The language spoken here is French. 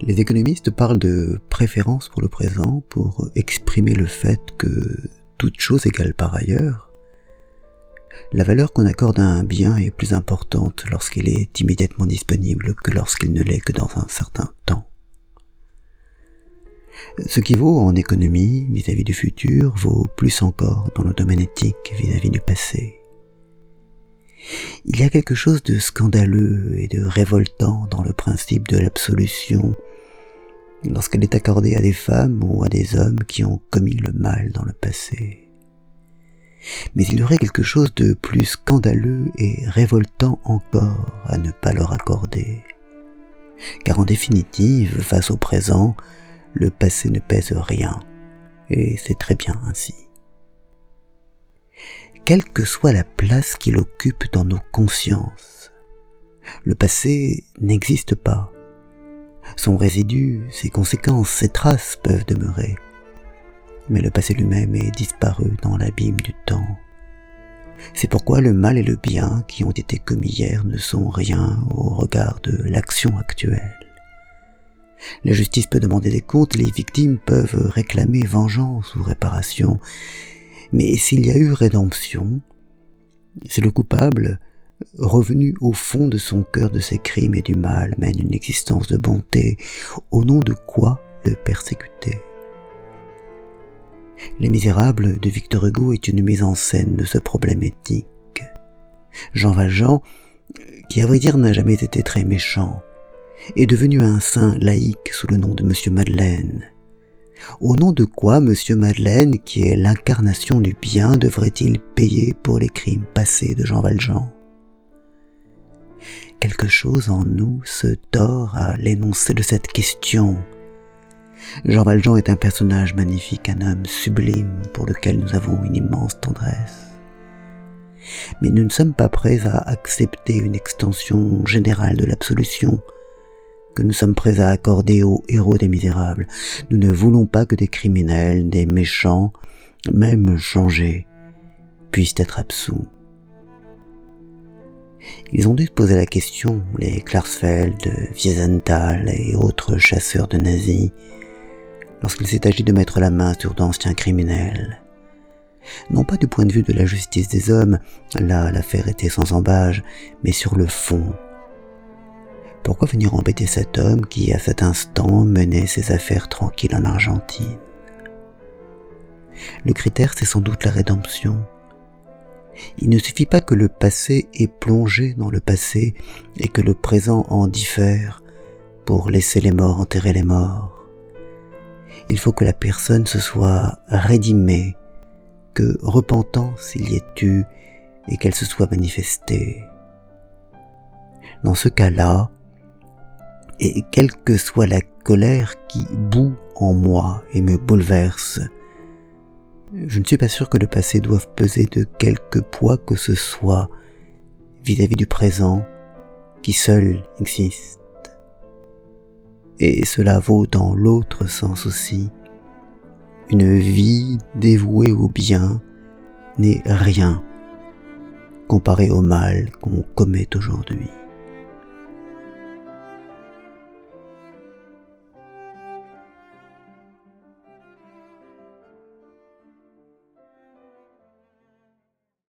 Les économistes parlent de préférence pour le présent pour exprimer le fait que, toute chose égale par ailleurs, la valeur qu'on accorde à un bien est plus importante lorsqu'il est immédiatement disponible que lorsqu'il ne l'est que dans un certain temps. Ce qui vaut en économie vis-à-vis du futur vaut plus encore dans le domaine éthique vis-à-vis du passé. Il y a quelque chose de scandaleux et de révoltant dans le principe de l'absolution lorsqu'elle est accordée à des femmes ou à des hommes qui ont commis le mal dans le passé. Mais il y aurait quelque chose de plus scandaleux et révoltant encore à ne pas leur accorder. Car en définitive, face au présent, le passé ne pèse rien, et c'est très bien ainsi. Quelle que soit la place qu'il occupe dans nos consciences, le passé n'existe pas. Son résidu, ses conséquences, ses traces peuvent demeurer. Mais le passé lui-même est disparu dans l'abîme du temps. C'est pourquoi le mal et le bien qui ont été commis hier ne sont rien au regard de l'action actuelle. La justice peut demander des comptes, les victimes peuvent réclamer vengeance ou réparation. Mais s'il y a eu rédemption, c'est le coupable, revenu au fond de son cœur de ses crimes et du mal, mène une existence de bonté, au nom de quoi le persécuter? Les Misérables de Victor Hugo est une mise en scène de ce problème éthique. Jean Valjean, qui à vrai dire n'a jamais été très méchant, est devenu un saint laïque sous le nom de Monsieur Madeleine. Au nom de quoi Monsieur Madeleine, qui est l'incarnation du bien, devrait-il payer pour les crimes passés de Jean Valjean? Quelque chose en nous se tord à l'énoncé de cette question. Jean Valjean est un personnage magnifique, un homme sublime pour lequel nous avons une immense tendresse. Mais nous ne sommes pas prêts à accepter une extension générale de l'absolution que nous sommes prêts à accorder aux héros des misérables. Nous ne voulons pas que des criminels, des méchants, même changés, puissent être absous. Ils ont dû se poser la question, les Klarsfeld, Wiesenthal et autres chasseurs de nazis, lorsqu'il s'est agi de mettre la main sur d'anciens criminels. Non pas du point de vue de la justice des hommes, là l'affaire était sans embâge, mais sur le fond, pourquoi venir embêter cet homme qui, à cet instant, menait ses affaires tranquilles en Argentine? Le critère, c'est sans doute la rédemption. Il ne suffit pas que le passé ait plongé dans le passé et que le présent en diffère pour laisser les morts enterrer les morts. Il faut que la personne se soit rédimée, que repentance il y ait eu et qu'elle se soit manifestée. Dans ce cas-là, et quelle que soit la colère qui bout en moi et me bouleverse, je ne suis pas sûr que le passé doive peser de quelque poids que ce soit vis-à-vis du présent qui seul existe. Et cela vaut dans l'autre sens aussi. Une vie dévouée au bien n'est rien comparé au mal qu'on commet aujourd'hui.